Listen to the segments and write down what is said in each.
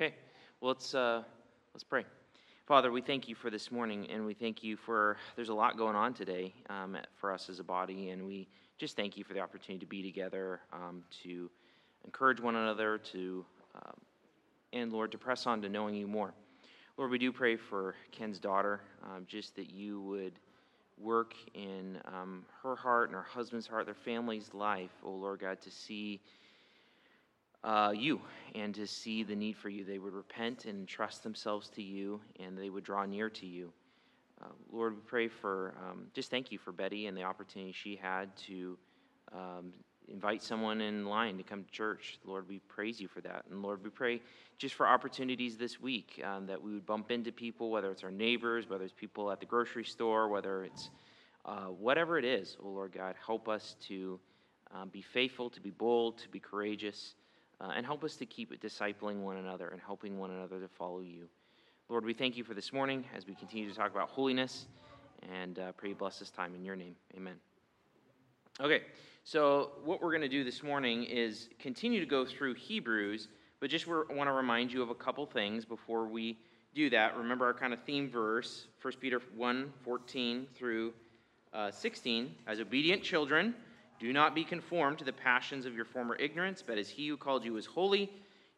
Okay, well, let's, uh, let's pray. Father, we thank you for this morning, and we thank you for there's a lot going on today um, for us as a body, and we just thank you for the opportunity to be together, um, to encourage one another, to um, and Lord, to press on to knowing you more. Lord, we do pray for Ken's daughter, um, just that you would work in um, her heart and her husband's heart, their family's life, oh Lord God, to see uh, you and to see the need for you. They would repent and trust themselves to you, and they would draw near to you. Uh, Lord, we pray for, um, just thank you for Betty and the opportunity she had to um, invite someone in line to come to church. Lord, we praise you for that. And Lord, we pray just for opportunities this week um, that we would bump into people, whether it's our neighbors, whether it's people at the grocery store, whether it's uh, whatever it is. Oh, Lord God, help us to um, be faithful, to be bold, to be courageous. Uh, and help us to keep discipling one another and helping one another to follow you. Lord, we thank you for this morning as we continue to talk about holiness and uh, pray bless this time in your name. Amen. Okay, so what we're going to do this morning is continue to go through Hebrews, but just want to remind you of a couple things before we do that. Remember our kind of theme verse, 1 Peter 1 14 through uh, 16. As obedient children, do not be conformed to the passions of your former ignorance, but as he who called you is holy,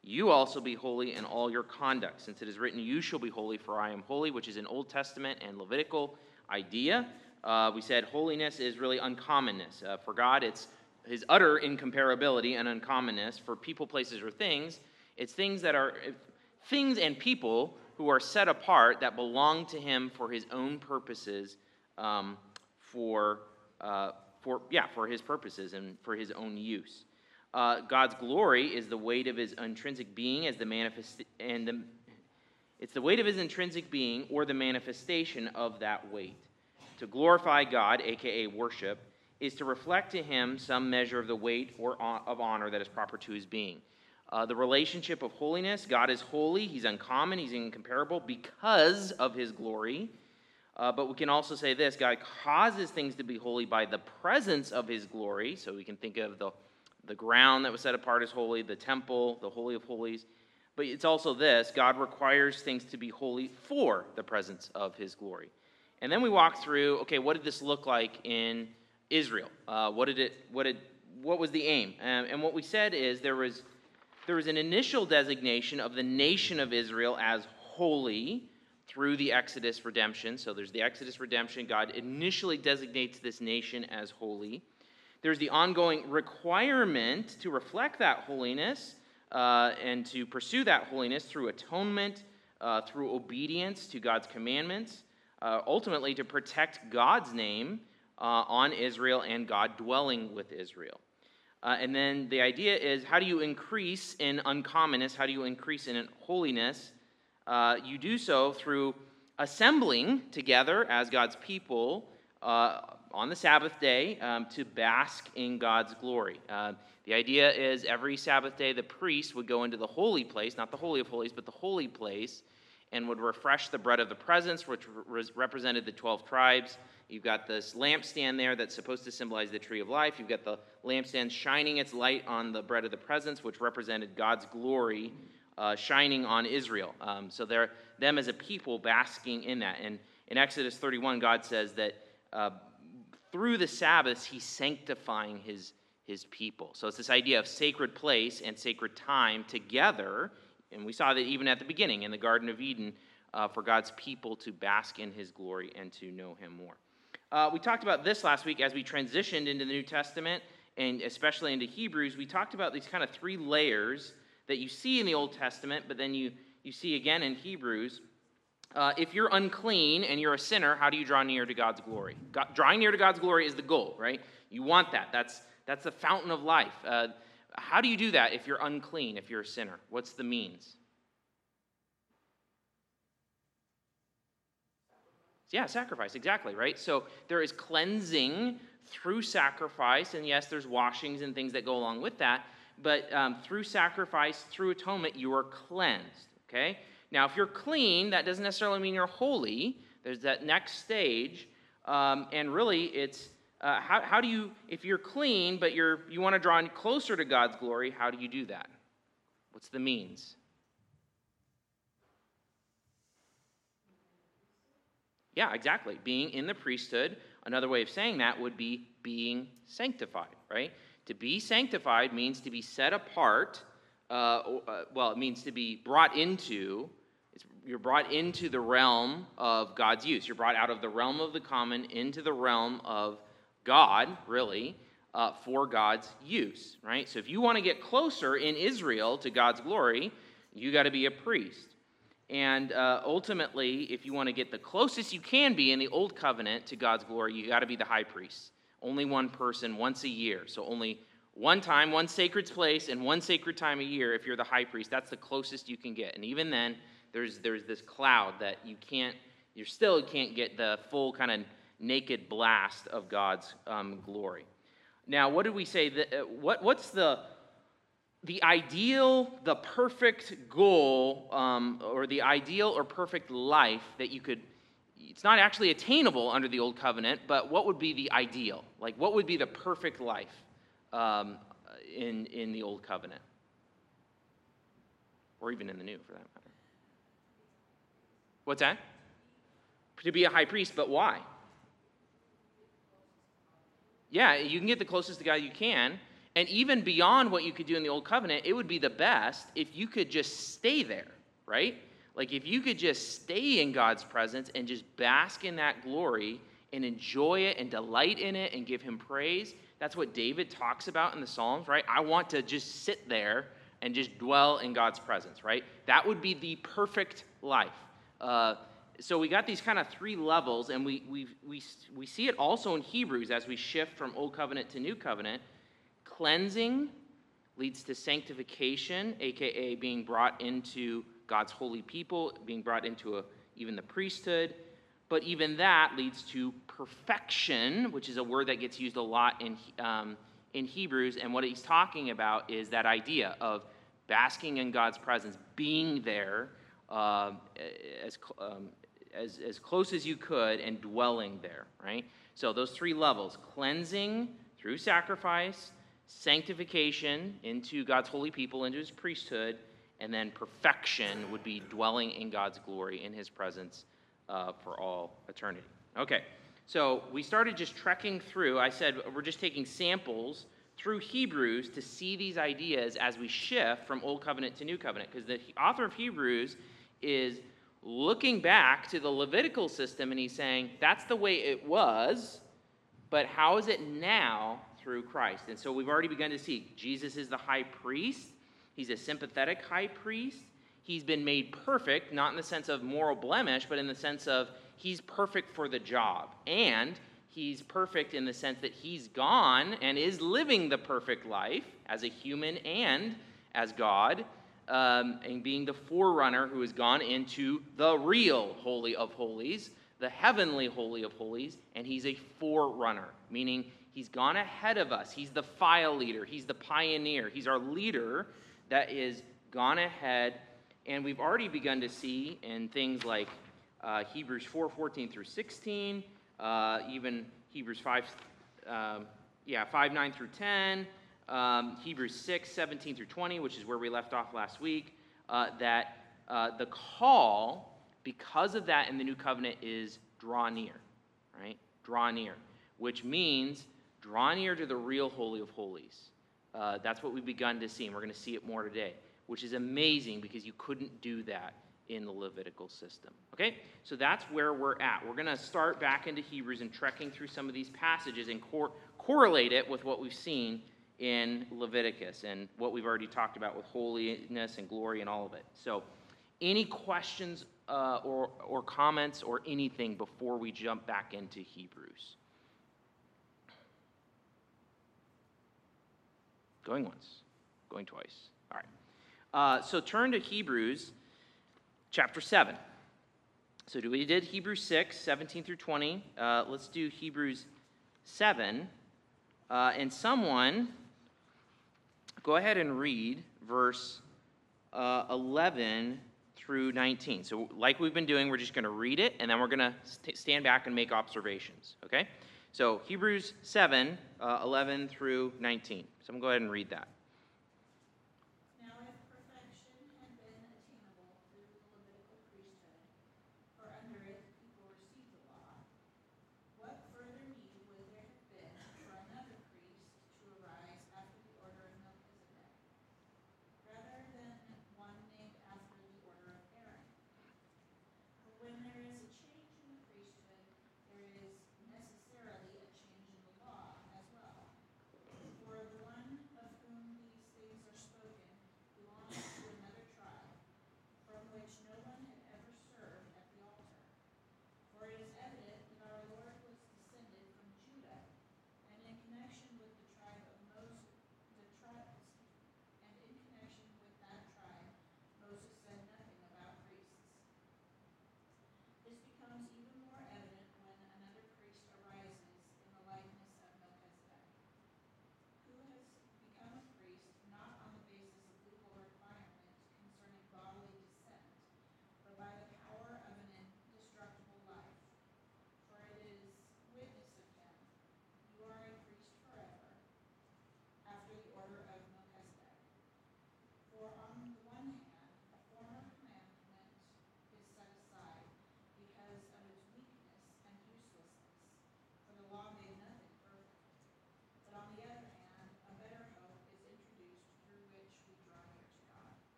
you also be holy in all your conduct, since it is written, You shall be holy, for I am holy, which is an Old Testament and Levitical idea. Uh, we said holiness is really uncommonness. Uh, for God, it's his utter incomparability and uncommonness. For people, places, or things, it's things that are things and people who are set apart that belong to him for his own purposes, um, for uh, for yeah for his purposes and for his own use. Uh, God's glory is the weight of his intrinsic being as the manifest and the, it's the weight of his intrinsic being or the manifestation of that weight. To glorify God, aka worship, is to reflect to him some measure of the weight or of honor that is proper to his being. Uh, the relationship of holiness God is holy, he's uncommon, he's incomparable because of his glory. Uh, but we can also say this God causes things to be holy by the presence of his glory. So we can think of the, the ground that was set apart as holy, the temple, the Holy of Holies. But it's also this God requires things to be holy for the presence of his glory. And then we walk through okay, what did this look like in Israel? Uh, what, did it, what, did, what was the aim? Um, and what we said is there was, there was an initial designation of the nation of Israel as holy through the Exodus redemption. So there's the Exodus redemption. God initially designates this nation as holy. There's the ongoing requirement to reflect that holiness uh, and to pursue that holiness through atonement, uh, through obedience to God's commandments, uh, ultimately to protect God's name uh, on Israel and God dwelling with Israel. Uh, and then the idea is how do you increase in uncommonness? How do you increase in holiness? Uh, you do so through assembling together as God's people uh, on the Sabbath day um, to bask in God's glory. Uh, the idea is every Sabbath day the priest would go into the holy place, not the Holy of Holies, but the holy place, and would refresh the bread of the presence, which re- represented the 12 tribes. You've got this lampstand there that's supposed to symbolize the tree of life. You've got the lampstand shining its light on the bread of the presence, which represented God's glory uh, shining on Israel. Um, so they're them as a people basking in that. And in Exodus 31, God says that uh, through the Sabbaths, He's sanctifying His His people. So it's this idea of sacred place and sacred time together. And we saw that even at the beginning in the Garden of Eden, uh, for God's people to bask in His glory and to know Him more. Uh, we talked about this last week as we transitioned into the New Testament and especially into Hebrews. We talked about these kind of three layers that you see in the Old Testament, but then you, you see again in Hebrews. Uh, if you're unclean and you're a sinner, how do you draw near to God's glory? God, drawing near to God's glory is the goal, right? You want that. That's, that's the fountain of life. Uh, how do you do that if you're unclean, if you're a sinner? What's the means? Yeah, sacrifice, exactly, right? So there is cleansing through sacrifice, and yes, there's washings and things that go along with that but um, through sacrifice, through atonement, you are cleansed. Okay? Now, if you're clean, that doesn't necessarily mean you're holy. There's that next stage. Um, and really, it's uh, how, how do you, if you're clean, but you're, you want to draw closer to God's glory, how do you do that? What's the means? Yeah, exactly. Being in the priesthood. Another way of saying that would be being sanctified, right? To be sanctified means to be set apart. Uh, uh, well, it means to be brought into. you're brought into the realm of God's use. You're brought out of the realm of the common into the realm of God, really, uh, for God's use, right? So if you want to get closer in Israel to God's glory, you got to be a priest. And uh, ultimately, if you want to get the closest you can be in the old covenant to God's glory, you got to be the high priest. Only one person once a year. So only one time, one sacred place, and one sacred time a year if you're the high priest. That's the closest you can get. And even then, there's, there's this cloud that you can't, you still can't get the full kind of naked blast of God's um, glory. Now, what did we say? That, uh, what, what's the the ideal, the perfect goal, um, or the ideal or perfect life that you could, it's not actually attainable under the old covenant, but what would be the ideal? Like, what would be the perfect life um, in, in the old covenant? Or even in the new, for that matter. What's that? To be a high priest, but why? Yeah, you can get the closest to God you can and even beyond what you could do in the old covenant, it would be the best if you could just stay there, right? Like if you could just stay in God's presence and just bask in that glory and enjoy it and delight in it and give him praise. That's what David talks about in the Psalms, right? I want to just sit there and just dwell in God's presence, right? That would be the perfect life. Uh, so we got these kind of three levels, and we, we, we, we see it also in Hebrews as we shift from Old Covenant to New Covenant Cleansing leads to sanctification, aka being brought into God's holy people, being brought into a, even the priesthood. But even that leads to perfection, which is a word that gets used a lot in, um, in Hebrews. And what he's talking about is that idea of basking in God's presence, being there uh, as, um, as, as close as you could and dwelling there, right? So those three levels cleansing through sacrifice, sanctification into God's holy people, into his priesthood, and then perfection would be dwelling in God's glory in his presence uh, for all eternity. Okay, so we started just trekking through. I said we're just taking samples through Hebrews to see these ideas as we shift from Old Covenant to New Covenant, because the author of Hebrews is looking back to the Levitical system and he's saying that's the way it was, but how is it now through Christ. And so we've already begun to see Jesus is the high priest. He's a sympathetic high priest. He's been made perfect, not in the sense of moral blemish, but in the sense of he's perfect for the job. And he's perfect in the sense that he's gone and is living the perfect life as a human and as God, um, and being the forerunner who has gone into the real Holy of Holies, the heavenly Holy of Holies, and he's a forerunner, meaning He's gone ahead of us. He's the file leader, He's the pioneer. He's our leader that is gone ahead. And we've already begun to see in things like uh, Hebrews 4 14 through 16, uh, even Hebrews 5, um, yeah, 5 9 through 10, um, Hebrews 6 17 through 20, which is where we left off last week, uh, that uh, the call, because of that in the new covenant, is draw near, right? Draw near, which means Draw near to the real Holy of Holies. Uh, that's what we've begun to see, and we're going to see it more today, which is amazing because you couldn't do that in the Levitical system. Okay? So that's where we're at. We're going to start back into Hebrews and trekking through some of these passages and cor- correlate it with what we've seen in Leviticus and what we've already talked about with holiness and glory and all of it. So, any questions uh, or, or comments or anything before we jump back into Hebrews? Going once, going twice. All right. Uh, so turn to Hebrews chapter 7. So we did Hebrews 6, 17 through 20. Uh, let's do Hebrews 7. Uh, and someone, go ahead and read verse uh, 11 through 19. So, like we've been doing, we're just going to read it, and then we're going to st- stand back and make observations. Okay? So, Hebrews 7, uh, 11 through 19. Someone go ahead and read that. Now, if perfection had been attainable through the Levitical priesthood, for under it people received the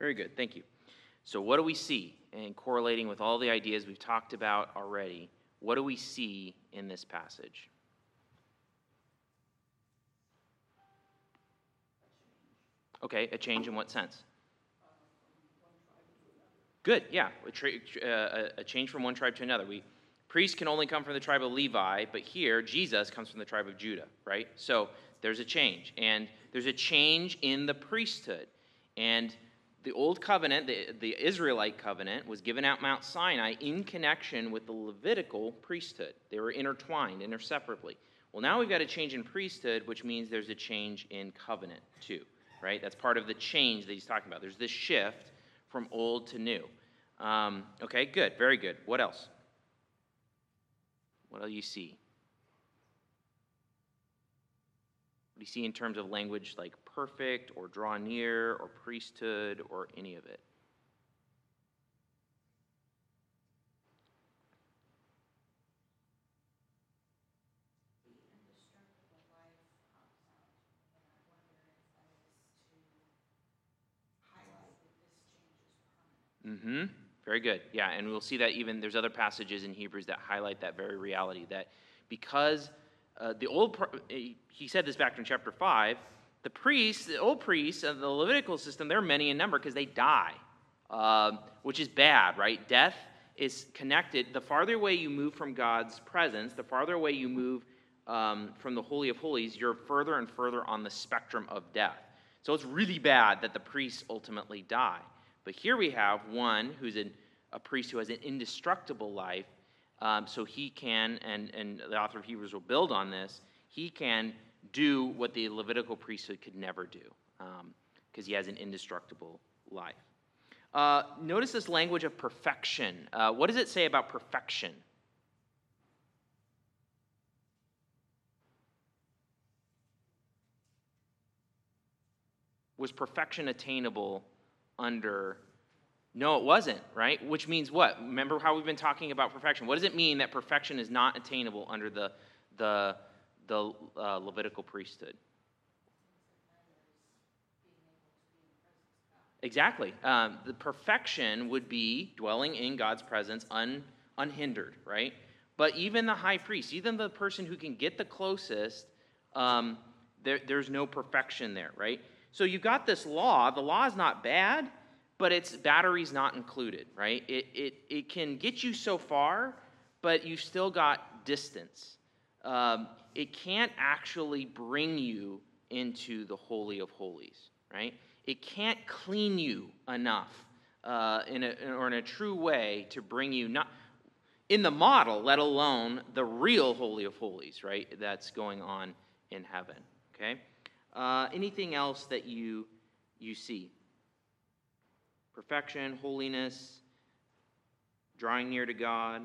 Very good. Thank you. So, what do we see? in correlating with all the ideas we've talked about already, what do we see in this passage? Okay, a change in what sense? Good, yeah. A, tra- uh, a change from one tribe to another. We priests can only come from the tribe of Levi, but here Jesus comes from the tribe of Judah, right? So there's a change, and there's a change in the priesthood. And the old covenant, the, the Israelite covenant, was given at Mount Sinai in connection with the Levitical priesthood. They were intertwined, interseparably. Well, now we've got a change in priesthood, which means there's a change in covenant, too, right? That's part of the change that he's talking about. There's this shift from old to new. Um, okay, good, very good. What else? What do you see? What do you see in terms of language like perfect or draw near or priesthood or any of it? Mm-hmm. Very good. Yeah, and we'll see that even there's other passages in Hebrews that highlight that very reality that because uh, the old, he said this back in chapter 5, the priests, the old priests of the Levitical system, they're many in number because they die, uh, which is bad, right? Death is connected. The farther away you move from God's presence, the farther away you move um, from the Holy of Holies, you're further and further on the spectrum of death. So it's really bad that the priests ultimately die. But here we have one who's an, a priest who has an indestructible life, um, so he can, and, and the author of Hebrews will build on this, he can do what the Levitical priesthood could never do because um, he has an indestructible life. Uh, notice this language of perfection. Uh, what does it say about perfection? Was perfection attainable under no, it wasn't, right? Which means what? Remember how we've been talking about perfection. What does it mean that perfection is not attainable under the, the, the uh, Levitical priesthood? Exactly. Um, the perfection would be dwelling in God's presence un, unhindered, right? But even the high priest, even the person who can get the closest, um, there, there's no perfection there, right? So you've got this law. The law is not bad, but its battery's not included, right? It, it, it can get you so far, but you've still got distance. Um, it can't actually bring you into the Holy of Holies, right? It can't clean you enough uh, in a, or in a true way to bring you not in the model, let alone the real Holy of Holies, right? That's going on in heaven, okay? Uh, anything else that you, you see? Perfection, holiness, drawing near to God.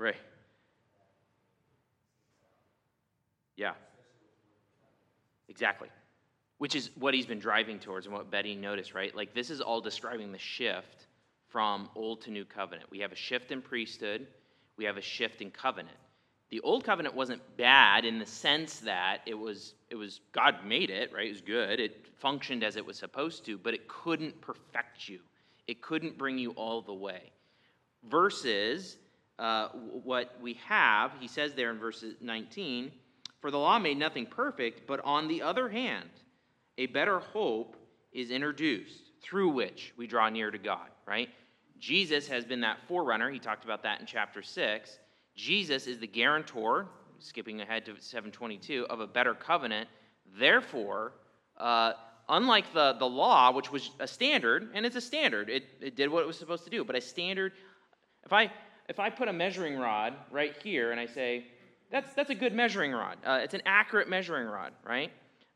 Right. Yeah. Exactly. Which is what he's been driving towards and what Betty noticed, right? Like, this is all describing the shift from old to new covenant. We have a shift in priesthood, we have a shift in covenant. The old covenant wasn't bad in the sense that it was, it was God made it, right? It was good. It functioned as it was supposed to, but it couldn't perfect you. It couldn't bring you all the way. Versus uh, what we have, he says there in verse 19, for the law made nothing perfect, but on the other hand, a better hope is introduced through which we draw near to God, right? Jesus has been that forerunner. He talked about that in chapter 6. Jesus is the guarantor, skipping ahead to 722, of a better covenant. Therefore, uh, unlike the, the law, which was a standard, and it's a standard, it, it did what it was supposed to do, but a standard, if I, if I put a measuring rod right here and I say, that's, that's a good measuring rod. Uh, it's an accurate measuring rod, right?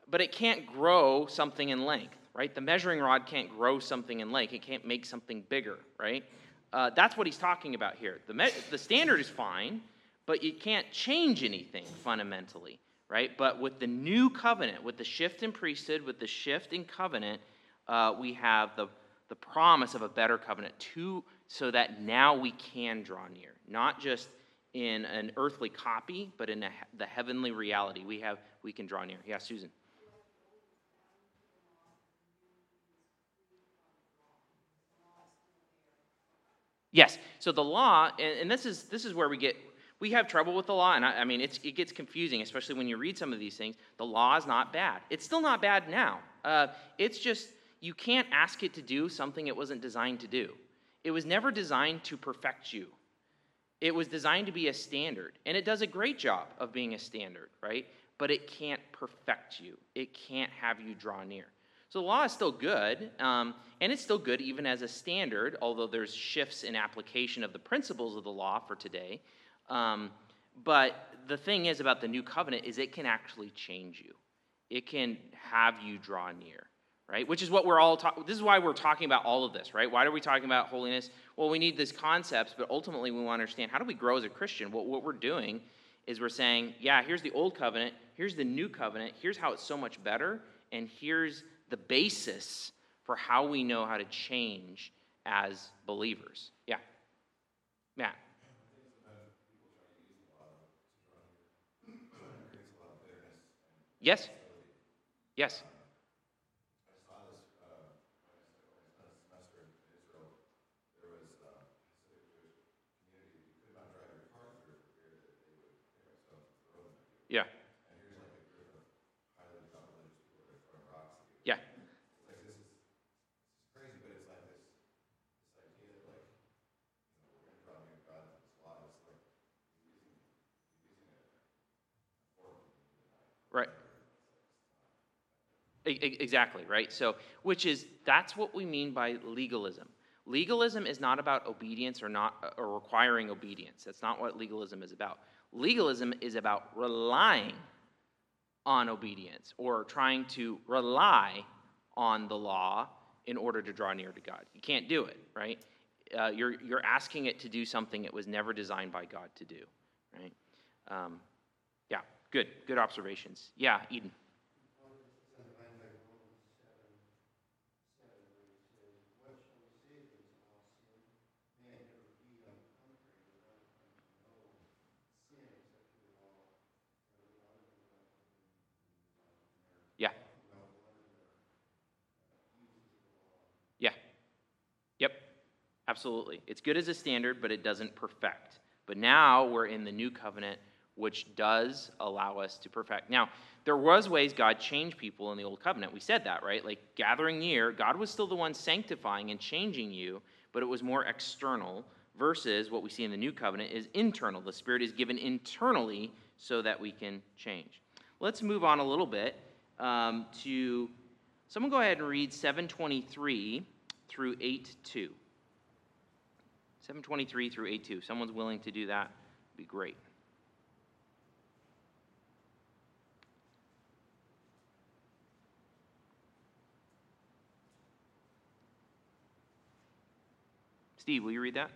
But it can't grow something in length, right? The measuring rod can't grow something in length. It can't make something bigger, right? Uh, that's what he's talking about here. The, me- the standard is fine, but you can't change anything fundamentally, right? But with the new covenant, with the shift in priesthood, with the shift in covenant, uh, we have the, the promise of a better covenant to, so that now we can draw near. Not just in an earthly copy, but in a, the heavenly reality. We, have, we can draw near. Yeah, Susan. Yes. So the law, and, and, this is this is where we get we have trouble with the law, and I, I mean it gets confusing, especially when you read some of these things. The law is not bad. It's still not bad now. Uh, it's just you can't ask it to do something it wasn't designed to do. It was never designed to perfect you. It was designed to be a standard, and it does a great job of being a standard, right? But it can't perfect you. It can't have you draw near. So the law is still good, um, and it's still good even as a standard, although there's shifts in application of the principles of the law for today. Um, but the thing is about the new covenant is it can actually change you. It can have you draw near, right? Which is what we're all talking. This is why we're talking about all of this, right? Why are we talking about holiness? Well, we need these concepts, but ultimately we want to understand how do we grow as a Christian. Well, what we're doing is we're saying, yeah, here's the old covenant, here's the new covenant, here's how it's so much better, and here's the basis for how we know how to change as believers. Yeah. Matt. Yes. Yes. Yeah. Right. Exactly, right? So, which is, that's what we mean by legalism. Legalism is not about obedience or not or requiring obedience. That's not what legalism is about. Legalism is about relying on obedience or trying to rely on the law in order to draw near to God. You can't do it, right? Uh, you're, you're asking it to do something it was never designed by God to do, right? Um, yeah, good, good observations. Yeah, Eden. Yep, absolutely. It's good as a standard, but it doesn't perfect. But now we're in the new covenant, which does allow us to perfect. Now, there was ways God changed people in the old covenant. We said that, right? Like gathering near, God was still the one sanctifying and changing you, but it was more external versus what we see in the new covenant is internal. The Spirit is given internally so that we can change. Let's move on a little bit um, to someone go ahead and read 723 through 8 2. 723 through 8 2. someone's willing to do that, would be great. Steve, will you read that?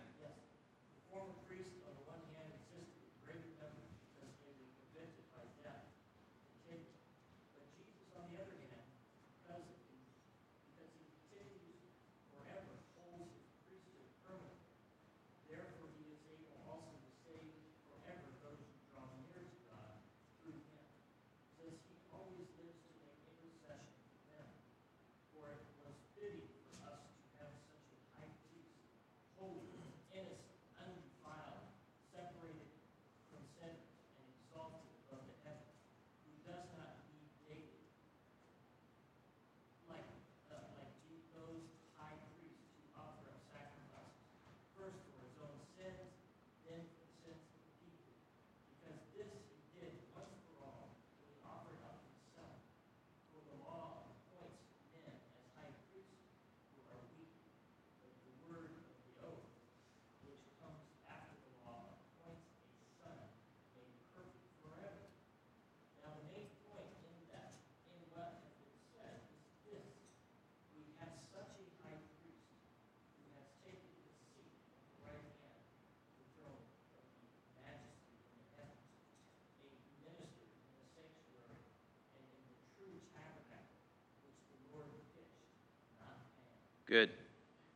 Good.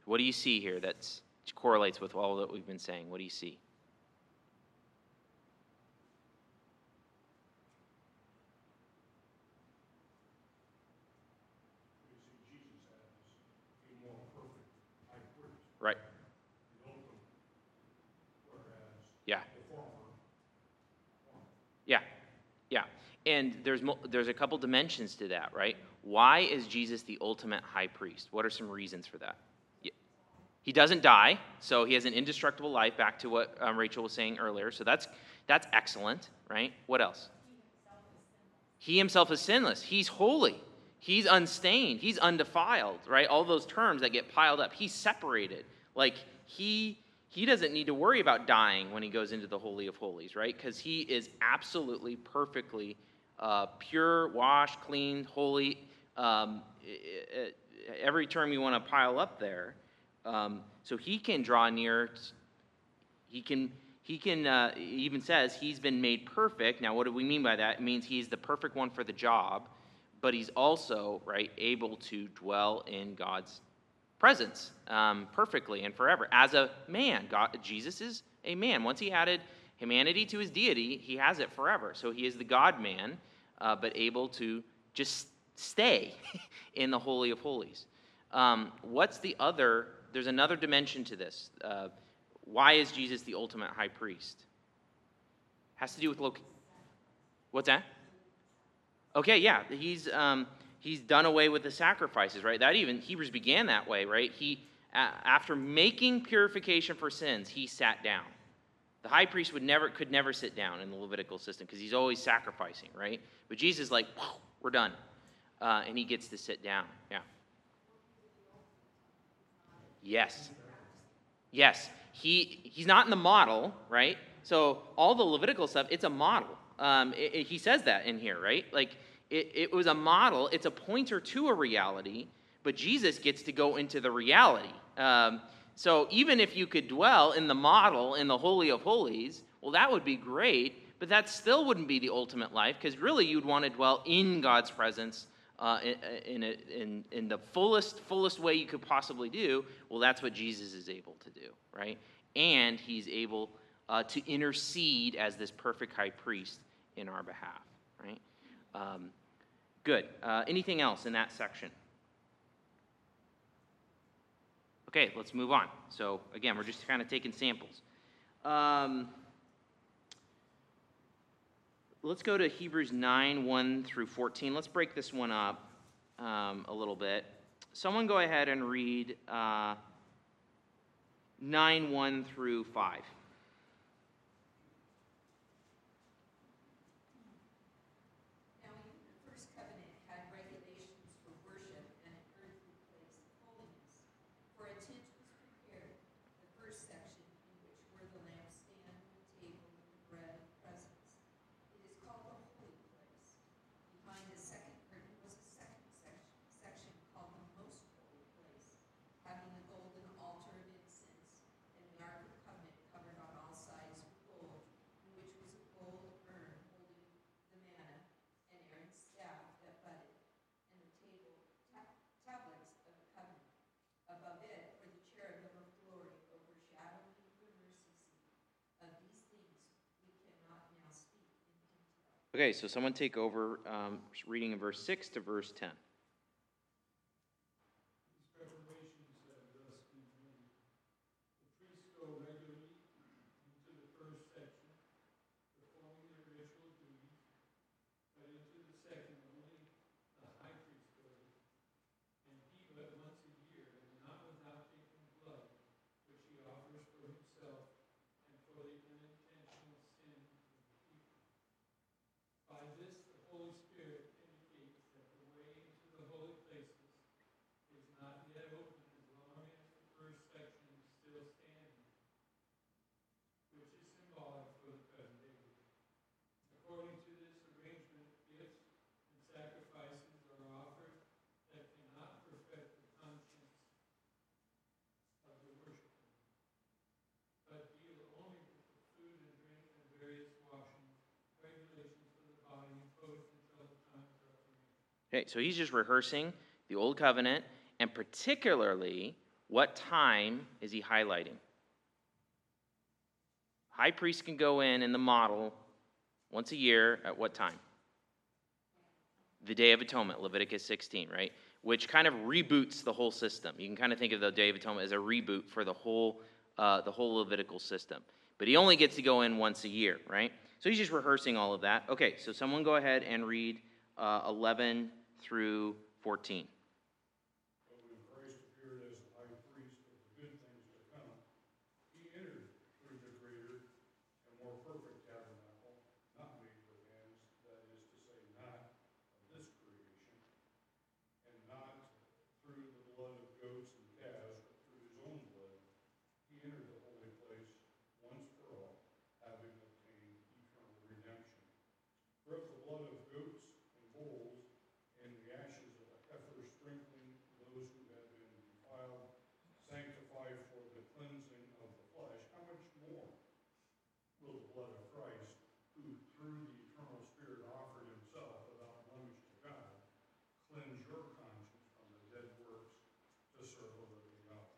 What do you see here that correlates with all that we've been saying? What do you see? Right. Yeah. Yeah. Yeah. And there's there's a couple dimensions to that, right? Why is Jesus the ultimate high priest? What are some reasons for that? He doesn't die, so he has an indestructible life. Back to what um, Rachel was saying earlier. So that's that's excellent, right? What else? He himself is sinless. He's holy. He's unstained. He's undefiled, right? All those terms that get piled up. He's separated. Like he he doesn't need to worry about dying when he goes into the holy of holies, right? Because he is absolutely perfectly uh, pure, washed, clean, holy. Um, every term you want to pile up there. Um, so he can draw near. He can. He can. Uh, he even says he's been made perfect. Now, what do we mean by that? It means he's the perfect one for the job, but he's also right able to dwell in God's presence um, perfectly and forever as a man. God, Jesus is a man. Once he added humanity to his deity, he has it forever. So he is the God man, uh, but able to just stay in the Holy of Holies. Um, what's the other? There's another dimension to this. Uh, why is Jesus the ultimate high priest? Has to do with loc. What's that? Okay, yeah, he's um, he's done away with the sacrifices, right? That even Hebrews began that way, right? He after making purification for sins, he sat down. The high priest would never could never sit down in the Levitical system because he's always sacrificing, right? But Jesus, like, we're done, uh, and he gets to sit down. Yeah. Yes. Yes. He he's not in the model, right? So all the Levitical stuff, it's a model. Um, it, it, he says that in here, right? Like it, it was a model, it's a pointer to a reality, but Jesus gets to go into the reality. Um, so even if you could dwell in the model in the Holy of Holies, well, that would be great, but that still wouldn't be the ultimate life because really you'd want to dwell in God's presence uh, in, in, in, in the fullest, fullest way you could possibly do. Well, that's what Jesus is able to do, right? And he's able uh, to intercede as this perfect high priest in our behalf, right? Um, Good. Uh, anything else in that section? Okay, let's move on. So, again, we're just kind of taking samples. Um, let's go to Hebrews 9 1 through 14. Let's break this one up um, a little bit. Someone go ahead and read uh, 9 1 through 5. Okay, so someone take over um, reading in verse 6 to verse 10. Okay, so he's just rehearsing the old covenant And particularly, what time is he highlighting? High priest can go in in the model once a year at what time? The Day of Atonement, Leviticus 16, right? Which kind of reboots the whole system. You can kind of think of the Day of Atonement as a reboot for the whole, uh, the whole Levitical system. But he only gets to go in once a year, right? So he's just rehearsing all of that. Okay, so someone go ahead and read uh, 11 through 14.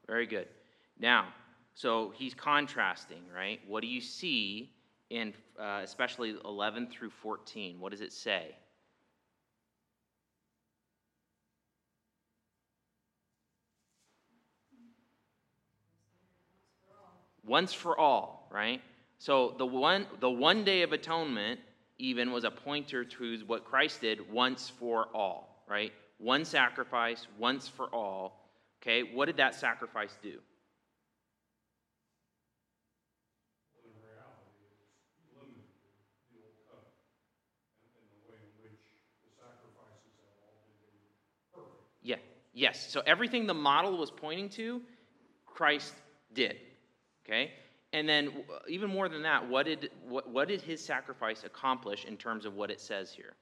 Very good. Now, so he's contrasting, right? What do you see in uh, especially 11 through 14? What does it say? Once for all, right? So the one the one day of atonement even was a pointer to what Christ did once for all, right? One sacrifice, once for all Okay, what did that sacrifice do? Yeah. Yes. So everything the model was pointing to, Christ did. Okay? And then even more than that, what did what, what did his sacrifice accomplish in terms of what it says here?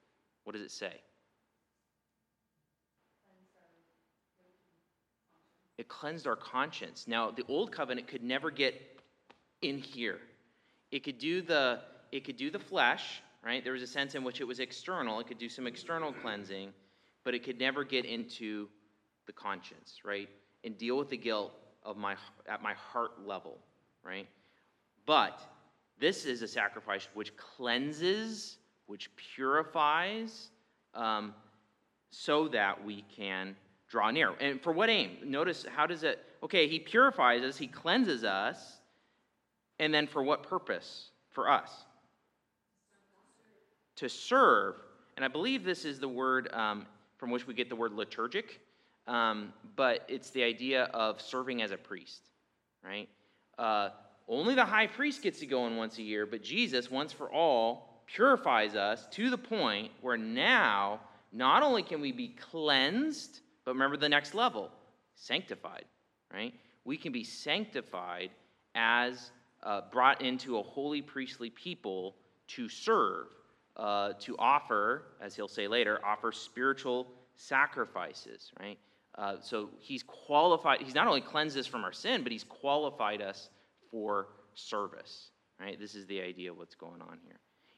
What does it say? It cleansed our conscience. Now, the old covenant could never get in here. It could do the it could do the flesh, right? There was a sense in which it was external. It could do some external cleansing, but it could never get into the conscience, right? And deal with the guilt of my at my heart level, right? But this is a sacrifice which cleanses, which purifies, um, so that we can draw near. And for what aim? Notice how does it, okay, he purifies us, he cleanses us, and then for what purpose? For us. To serve. And I believe this is the word um, from which we get the word liturgic, um, but it's the idea of serving as a priest, right? Uh, only the high priest gets to go in once a year, but Jesus, once for all, purifies us to the point where now not only can we be cleansed but remember the next level sanctified, right? We can be sanctified as uh, brought into a holy priestly people to serve, uh, to offer, as he'll say later, offer spiritual sacrifices, right? Uh, so he's qualified, he's not only cleansed us from our sin, but he's qualified us for service, right? This is the idea of what's going on here.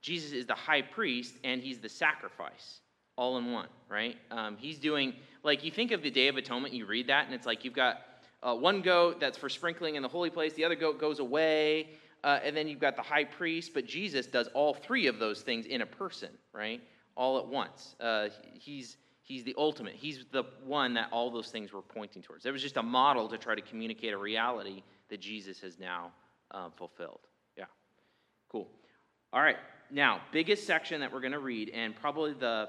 Jesus is the high priest and he's the sacrifice all in one, right? Um, he's doing, like, you think of the Day of Atonement, you read that, and it's like you've got uh, one goat that's for sprinkling in the holy place, the other goat goes away, uh, and then you've got the high priest, but Jesus does all three of those things in a person, right? All at once. Uh, he's, he's the ultimate. He's the one that all those things were pointing towards. It was just a model to try to communicate a reality that Jesus has now uh, fulfilled. Yeah. Cool. All right now, biggest section that we're going to read, and probably the,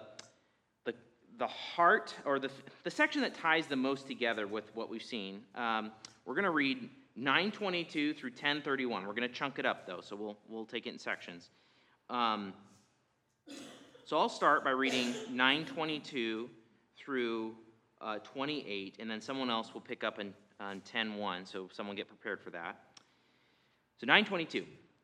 the, the heart, or the, the section that ties the most together with what we've seen, um, we're going to read 922 through 1031. We're going to chunk it up, though, so we'll, we'll take it in sections. Um, so I'll start by reading 922 through uh, 28, and then someone else will pick up in, on 10.1, so someone get prepared for that. So 922.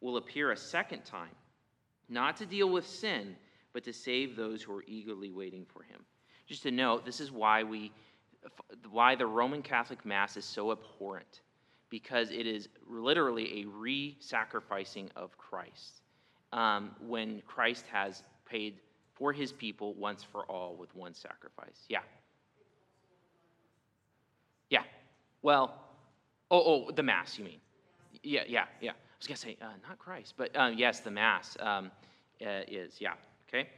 will appear a second time, not to deal with sin, but to save those who are eagerly waiting for him. Just to note, this is why we why the Roman Catholic Mass is so abhorrent, because it is literally a re-sacrificing of Christ. Um, when Christ has paid for his people once for all with one sacrifice. Yeah. Yeah. Well, oh, oh, the Mass, you mean? Yeah, yeah, yeah was going to say, uh, not Christ, but um, yes, the Mass um, uh, is, yeah, okay.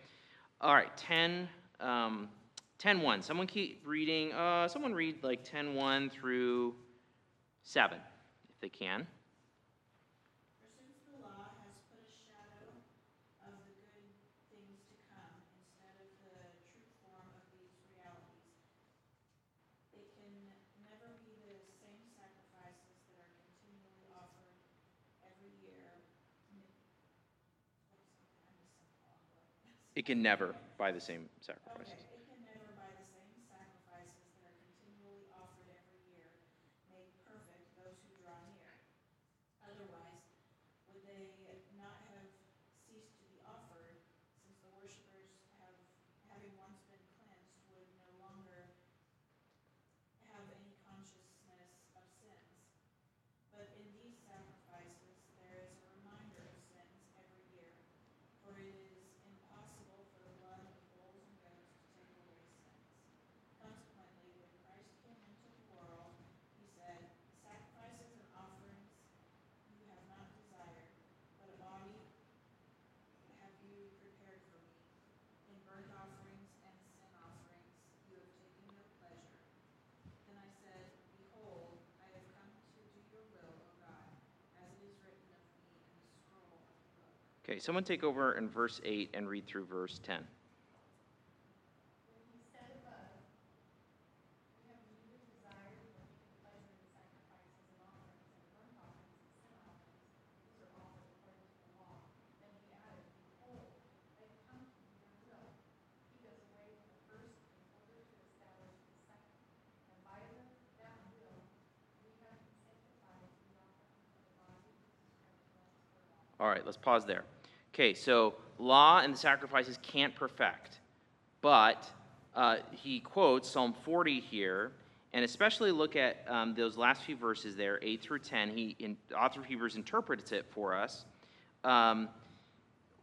All right, 10, um, 10 1. Someone keep reading, uh, someone read like 10 1 through 7, if they can. It can never by the same sacrifices. Okay, it can never by the same sacrifices that are continually offered every year, make perfect those who draw near. Otherwise, would they not have ceased to be offered, since the worshippers have, having once been cleansed, would no longer have any consciousness of sins? But in these sacrifices, there is a reminder of sins every year, for it is impossible for the blood of bulls and goats to take away sins. Consequently, when Christ came into the world, he said, Sacrifices and offerings you have not desired, but a body have you prepared for me. In burnt offerings and sin offerings you have taken no pleasure. Then I said, Behold, I have come to do your will, O God, as it is written of me in the scroll of the book. Okay, someone take over in verse 8 and read through verse 10. When he said above, You have neither desired nor taken pleasure in sacrifices and offerings and burnt offerings and sin offerings, these are offered according to the law. Then he added, Behold, I have come to do your will. He does away with the first in order to establish the second. And by the, that will, we have been sanctified through the offering of the body of Jesus Christ once for all. All right, let's pause there. Okay, so law and the sacrifices can't perfect, but uh, he quotes Psalm 40 here, and especially look at um, those last few verses there, 8 through 10. He, in, author of Hebrews interprets it for us. Um,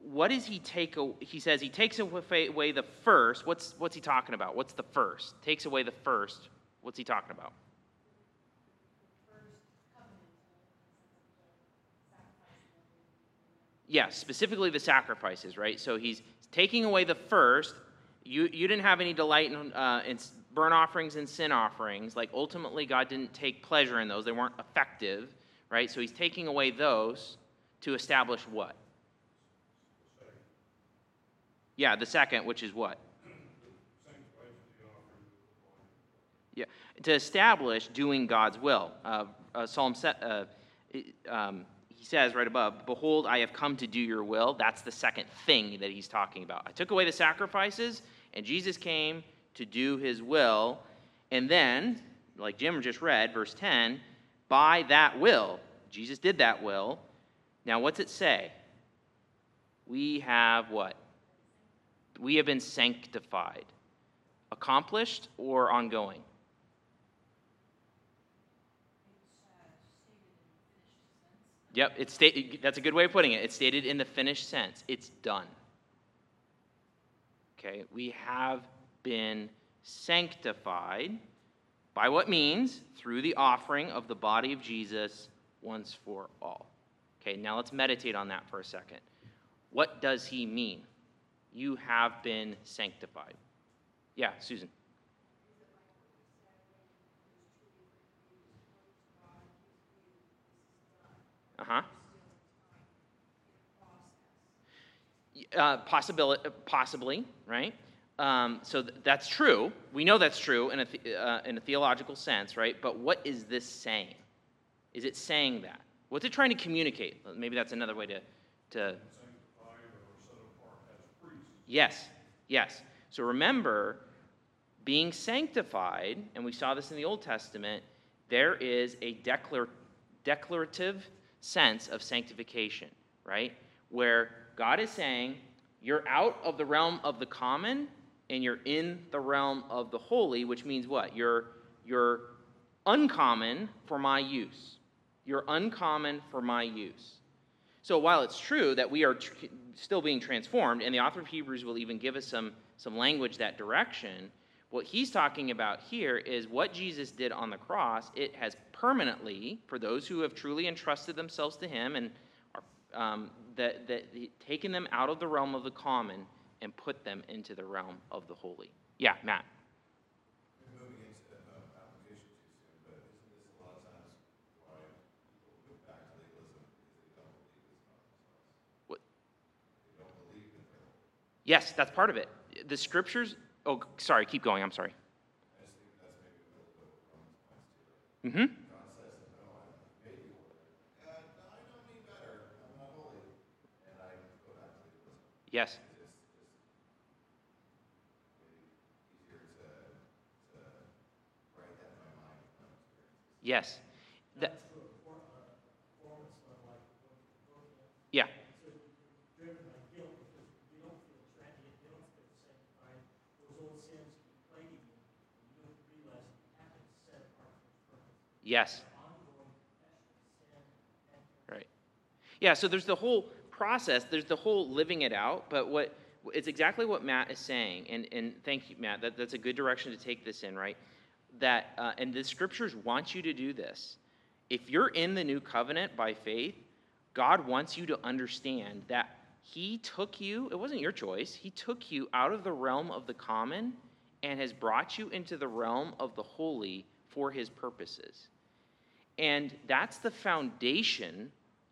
what does he take? He says he takes away away the first. What's what's he talking about? What's the first? Takes away the first. What's he talking about? Yeah, specifically the sacrifices, right? So he's taking away the first. You, you didn't have any delight in, uh, in burnt offerings and sin offerings. Like, ultimately, God didn't take pleasure in those. They weren't effective, right? So he's taking away those to establish what? Yeah, the second, which is what? Yeah, to establish doing God's will. Uh, uh, Psalm uh, um, says right above, "Behold, I have come to do your will." That's the second thing that he's talking about. I took away the sacrifices, and Jesus came to do His will. And then, like Jim just read, verse ten, by that will, Jesus did that will. Now, what's it say? We have what? We have been sanctified. Accomplished or ongoing? Yep, it's sta- that's a good way of putting it. It's stated in the finished sense. It's done. Okay, we have been sanctified by what means? Through the offering of the body of Jesus once for all. Okay, now let's meditate on that for a second. What does he mean? You have been sanctified. Yeah, Susan. Uh huh. Uh, possibility, possibly, right? Um, so th- that's true. We know that's true in a, uh, in a theological sense, right? But what is this saying? Is it saying that? What's it trying to communicate? Maybe that's another way to. to yes, yes. So remember, being sanctified, and we saw this in the Old Testament, there is a declar- declarative sense of sanctification, right? Where God is saying, you're out of the realm of the common and you're in the realm of the holy, which means what? You're, you're uncommon for my use. You're uncommon for my use. So while it's true that we are tr- still being transformed, and the author of Hebrews will even give us some, some language that direction, what he's talking about here is what Jesus did on the cross. It has permanently, for those who have truly entrusted themselves to him and are, um, that, that taken them out of the realm of the common and put them into the realm of the holy. Yeah, Matt. Moving into application too soon, but isn't this a lot of times why people go back to legalism because they don't believe it's not themselves? What? They don't believe in their holy. Yes, that's part of it. The scriptures. Oh, sorry. Keep going. I'm sorry. I just think that's maybe a little bit what Romans points to, right? Mm-hmm. God says, no, I made you holy. Uh, no, I know me better, I'm not holy, and I go back to legalism. Yes. It's just, just maybe easier to, to write that in my mind from my experiences. Yes. That, yeah. driven by guilt because you don't feel transient, you don't feel sanctified. Those old sins keep plaguing you, and you don't realize you haven't set apart for His purpose. Yes. Right. Yeah, so there's the whole process, there's the whole living it out, but what it's exactly what Matt is saying, and, and thank you, Matt. That, that's a good direction to take this in, right? That uh, and the scriptures want you to do this. If you're in the new covenant by faith, God wants you to understand that He took you, it wasn't your choice, He took you out of the realm of the common and has brought you into the realm of the holy for His purposes. And that's the foundation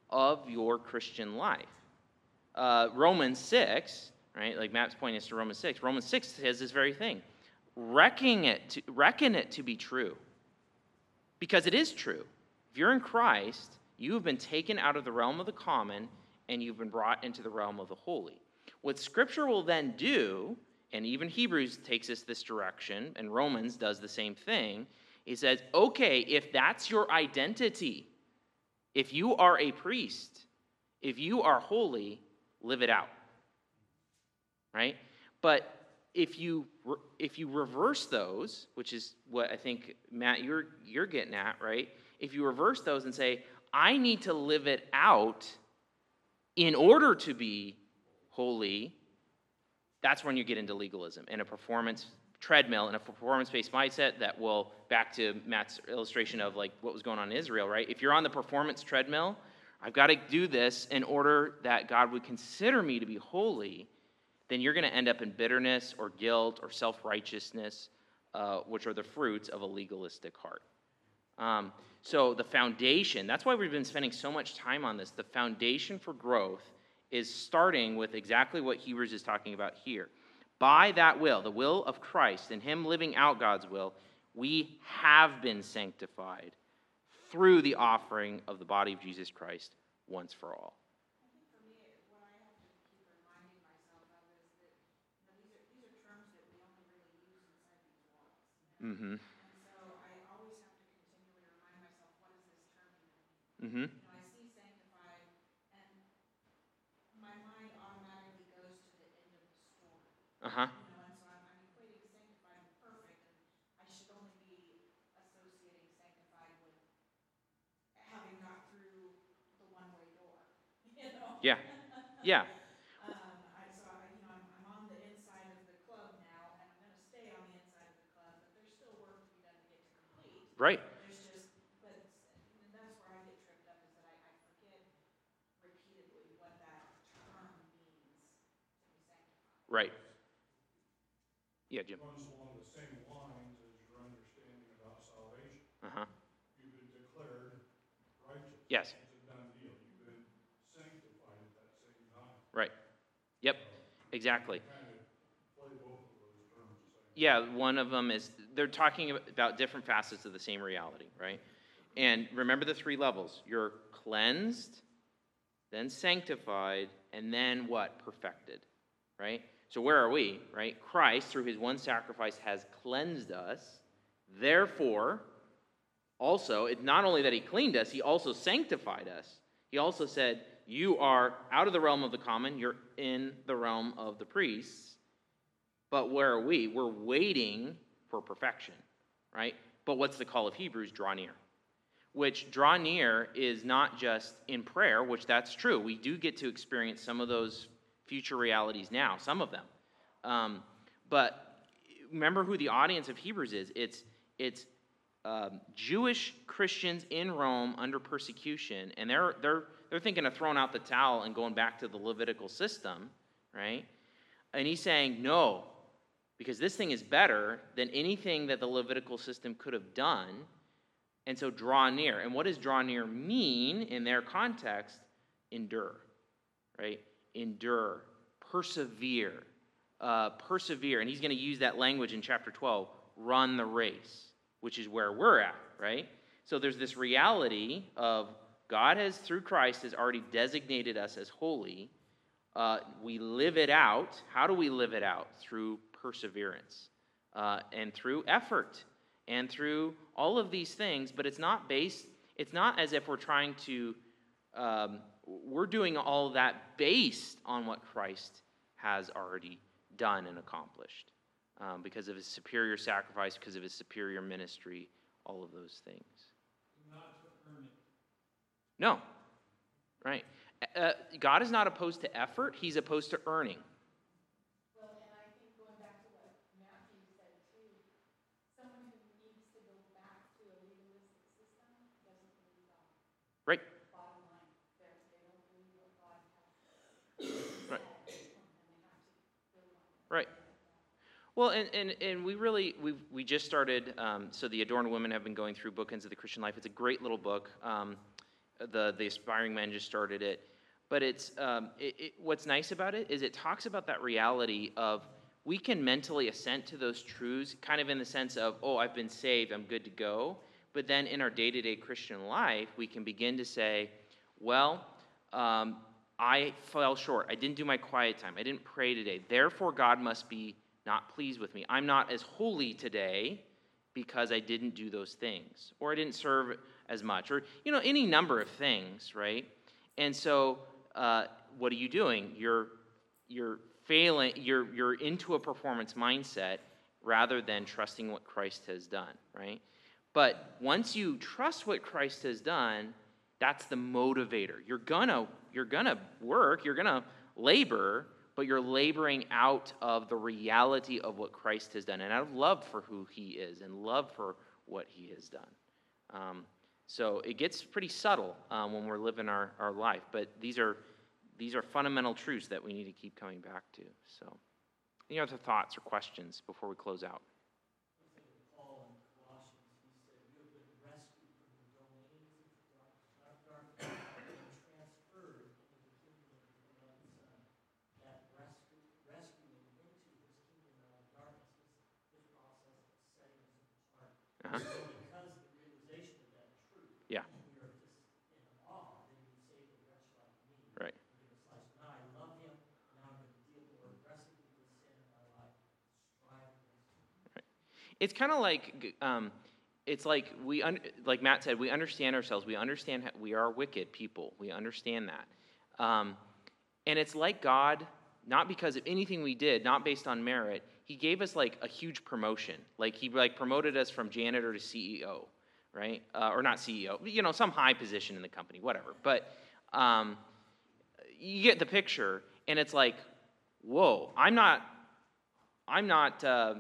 of your Christian life. Uh, Romans 6, right? Like Matt's pointing us to Romans 6. Romans 6 says this very thing. It, to, reckon it to be true. Because it is true. If you're in Christ, you have been taken out of the realm of the common and you've been brought into the realm of the holy. What Scripture will then do, and even Hebrews takes us this direction, and Romans does the same thing, he says, okay, if that's your identity, if you are a priest, if you are holy, live it out. Right? But if you if you reverse those, which is what I think Matt you're you're getting at, right? If you reverse those and say, I need to live it out in order to be holy, that's when you get into legalism and a performance treadmill and a performance-based mindset that will back to Matt's illustration of like what was going on in Israel, right? If you're on the performance treadmill, I've got to do this in order that God would consider me to be holy, then you're going to end up in bitterness or guilt or self-righteousness, uh, which are the fruits of a legalistic heart. Um, so the foundation, that's why we've been spending so much time on this. The foundation for growth is starting with exactly what Hebrews is talking about here. By that will, the will of Christ, and Him living out God's will, we have been sanctified through the offering of the body of Jesus Christ once for all. I think for me, it- what I have to keep reminding myself of is that, you know, these are, these are terms that we only really use inside these walls. Mm-hmm. And so I always have to continually remind myself, what does this term even mean? Mm-hmm. You know, I see sanctified, and my mind automatically goes to the end of the story. Uh-huh. You know, and so I'm, I'm equating sanctified with perfect, and I should only be associating sanctified with having got through the one-way Yeah. Yeah. Um, I saw, you know, I'm, I'm on the inside of the club now, and I'm gonna stay on the inside of the club, but there's still work to be done to get to complete. Right. There's just, but, and that's where I get tripped up, is that I, I forget repeatedly what that term means to be sanctified. Right. Yeah, Jim. runs along the same lines as your understanding about salvation. Uh huh. You've been declared righteous. Yes. It's a done deal. You've been sanctified at that same time. Right. Yep. Exactly. Yeah, one of them is they're talking about different facets of the same reality, right? And remember the three levels you're cleansed, then sanctified, and then what? Perfected, right? So where are we, right? Christ, through his one sacrifice, has cleansed us. Therefore, also, it's not only that he cleaned us, he also sanctified us. He also said, You are out of the realm of the common, you're in the realm of the priests. But where are we? We're waiting for perfection, right? But what's the call of Hebrews? Draw near. Which draw near is not just in prayer, which that's true. We do get to experience some of those future realities now, some of them. Um, but remember who the audience of Hebrews is. It's it's um, Jewish Christians in Rome under persecution, and they're they're they're thinking of throwing out the towel and going back to the Levitical system, right? And he's saying no, because this thing is better than anything that the Levitical system could have done. And so draw near. And what does draw near mean in their context? Endure, right? Endure, persevere, uh, persevere. And he's going to use that language in chapter 12 run the race, which is where we're at, right? So there's this reality of God has, through Christ, has already designated us as holy. Uh, we live it out. How do we live it out? Through perseverance uh, and through effort and through all of these things, but it's not based, it's not as if we're trying to, um, we're doing all that based on what Christ has already done and accomplished um, because of his superior sacrifice, because of his superior ministry, all of those things. Not to earn it. No, right. Uh, God is not opposed to effort, he's opposed to earning. Right. Right. Right. Well, and, and, and we really, we we just started, um, so the Adorned Women have been going through Bookends of the Christian Life. It's a great little book. Um, the, the Aspiring Men just started it. But it's, um, it, it, what's nice about it is it talks about that reality of we can mentally assent to those truths, kind of in the sense of, oh, I've been saved, I'm good to go. But then in our day to day Christian life, we can begin to say, well, um, I fell short. I didn't do my quiet time. I didn't pray today. Therefore, God must be not pleased with me. I'm not as holy today because I didn't do those things, or I didn't serve as much, or, you know, any number of things, right? And so, uh, what are you doing? You're, you're failing, you're, you're into a performance mindset rather than trusting what Christ has done, right? But once you trust what Christ has done, that's the motivator. You're gonna, you're gonna work, you're gonna labor, but you're laboring out of the reality of what Christ has done, and out of love for who He is, and love for what He has done. Um, so it gets pretty subtle um, when we're living our, our life, but these are these are fundamental truths that we need to keep coming back to. So, any other thoughts or questions before we close out? I think of Paul in Colossians, he said, you have been rescued from the domains of dark- dark- darkness and transferred into the kingdom of his beloved Son. That rescue, rescuing into his kingdom out of darkness is his process of setting us apart. Uh-huh. So because of the realization of that truth, Yeah. we are just in awe that he saved a wretch like me. Right. Forgive us lives. Now I love him, now I'm going to deal more aggressively with sin in my life, strive against it. It's kind of like um, it's like we un- like Matt said we understand ourselves. We understand we are wicked people. We understand that, um, and it's like God, not because of anything we did, not based on merit. He gave us like a huge promotion. Like he like promoted us from janitor to CEO, right? Uh, or not CEO, you know, some high position in the company, whatever. But um, you get the picture, and it's like, whoa, I'm not, I'm not uh,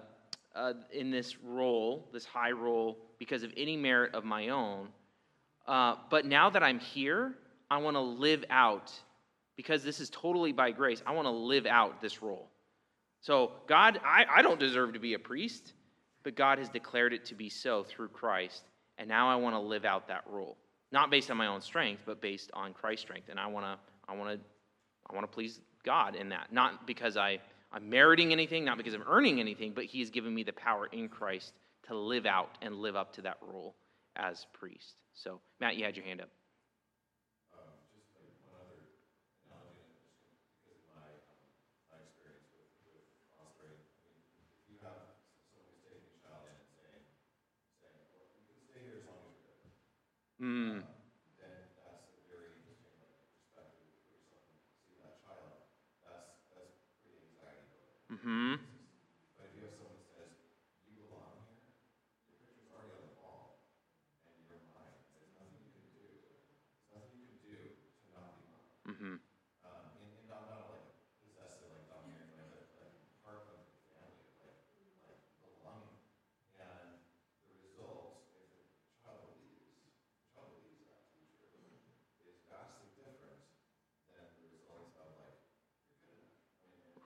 uh, in this role, this high role, because of any merit of my own. Uh, but now that I'm here, I want to live out, because this is totally by grace, I want to live out this role. So, God, I, I don't deserve to be a priest, but God has declared it to be so through Christ. And now I want to live out that role. Not based on my own strength, but based on Christ's strength. And I want to, I want to, I want to please God in that. Not because I, I'm meriting anything, not because I'm earning anything, but He has given me the power in Christ to live out and live up to that role as priest. So, Matt, you had your hand up. Mm. Mm-hmm.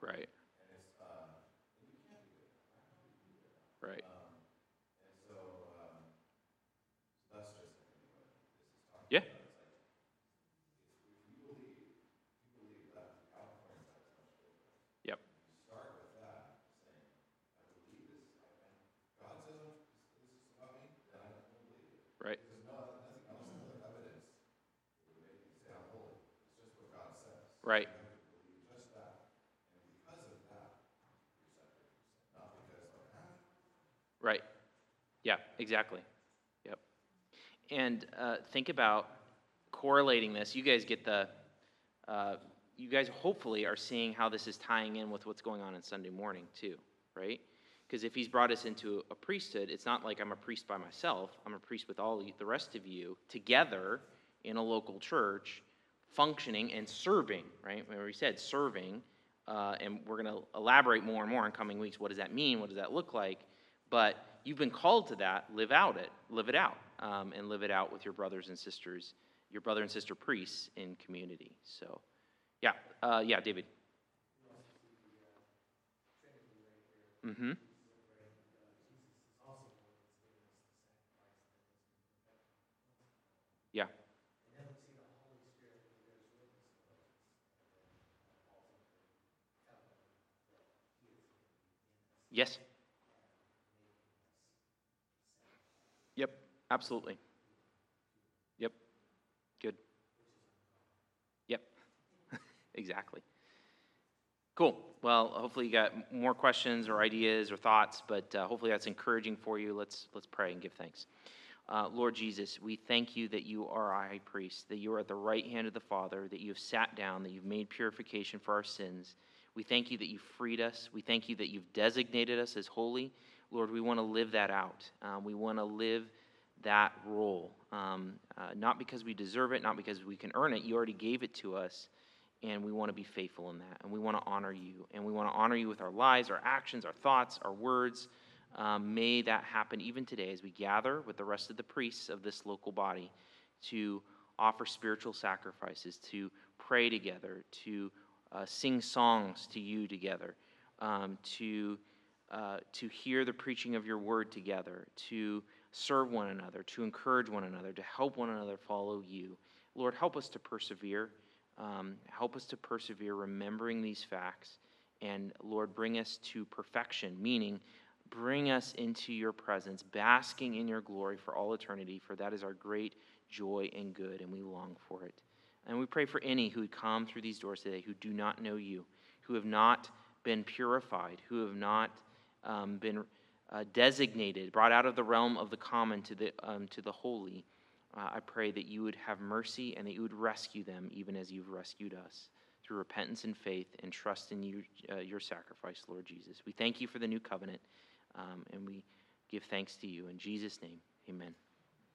Right. Right. Yeah. Yep. Right. Right. Right. Yeah, exactly. And uh, think about correlating this. You guys get the, uh, you guys hopefully are seeing how this is tying in with what's going on in Sunday morning, too, right? Because if he's brought us into a priesthood, it's not like I'm a priest by myself. I'm a priest with all the rest of you together in a local church, functioning and serving, right? Remember, we said serving, uh, and we're going to elaborate more and more in coming weeks. What does that mean? What does that look like? But you've been called to that. Live out it. Live it out. Um, and live it out with your brothers and sisters, your brother and sister priests in community. So, yeah. Uh, yeah, David. Mm-hmm. Yeah. Yes. Yep, absolutely. Yep, good. Yep, exactly. Cool. Well, hopefully you got more questions or ideas or thoughts, but uh, hopefully that's encouraging for you. Let's let's pray and give thanks. Uh, Lord Jesus, we thank you that you are our high priest, that you are at the right hand of the Father, that you have sat down, that you've made purification for our sins. We thank you that you've freed us. We thank you that you've designated us as holy. Lord, we want to live that out. Um, we want to live that role, um, uh, not because we deserve it, not because we can earn it. You already gave it to us, and we want to be faithful in that. And we want to honor you. And we want to honor you with our lives, our actions, our thoughts, our words. Um, may that happen even today as we gather with the rest of the priests of this local body to offer spiritual sacrifices, to pray together, to uh, sing songs to you together, um, to, uh, to hear the preaching of your word together, to serve one another, to encourage one another, to help one another follow you. Lord, help us to persevere. Um, help us to persevere, remembering these facts. And Lord, bring us to perfection, meaning bring us into your presence, basking in your glory for all eternity, for that is our great joy and good, and we long for it. And we pray for any who come through these doors today who do not know you, who have not been purified, who have not um, been uh, designated, brought out of the realm of the common to the, um, to the holy. Uh, I pray that you would have mercy and that you would rescue them even as you've rescued us through repentance and faith and trust in you, uh, your sacrifice, Lord Jesus. We thank you for the new covenant um, and we give thanks to you. In Jesus' name, amen.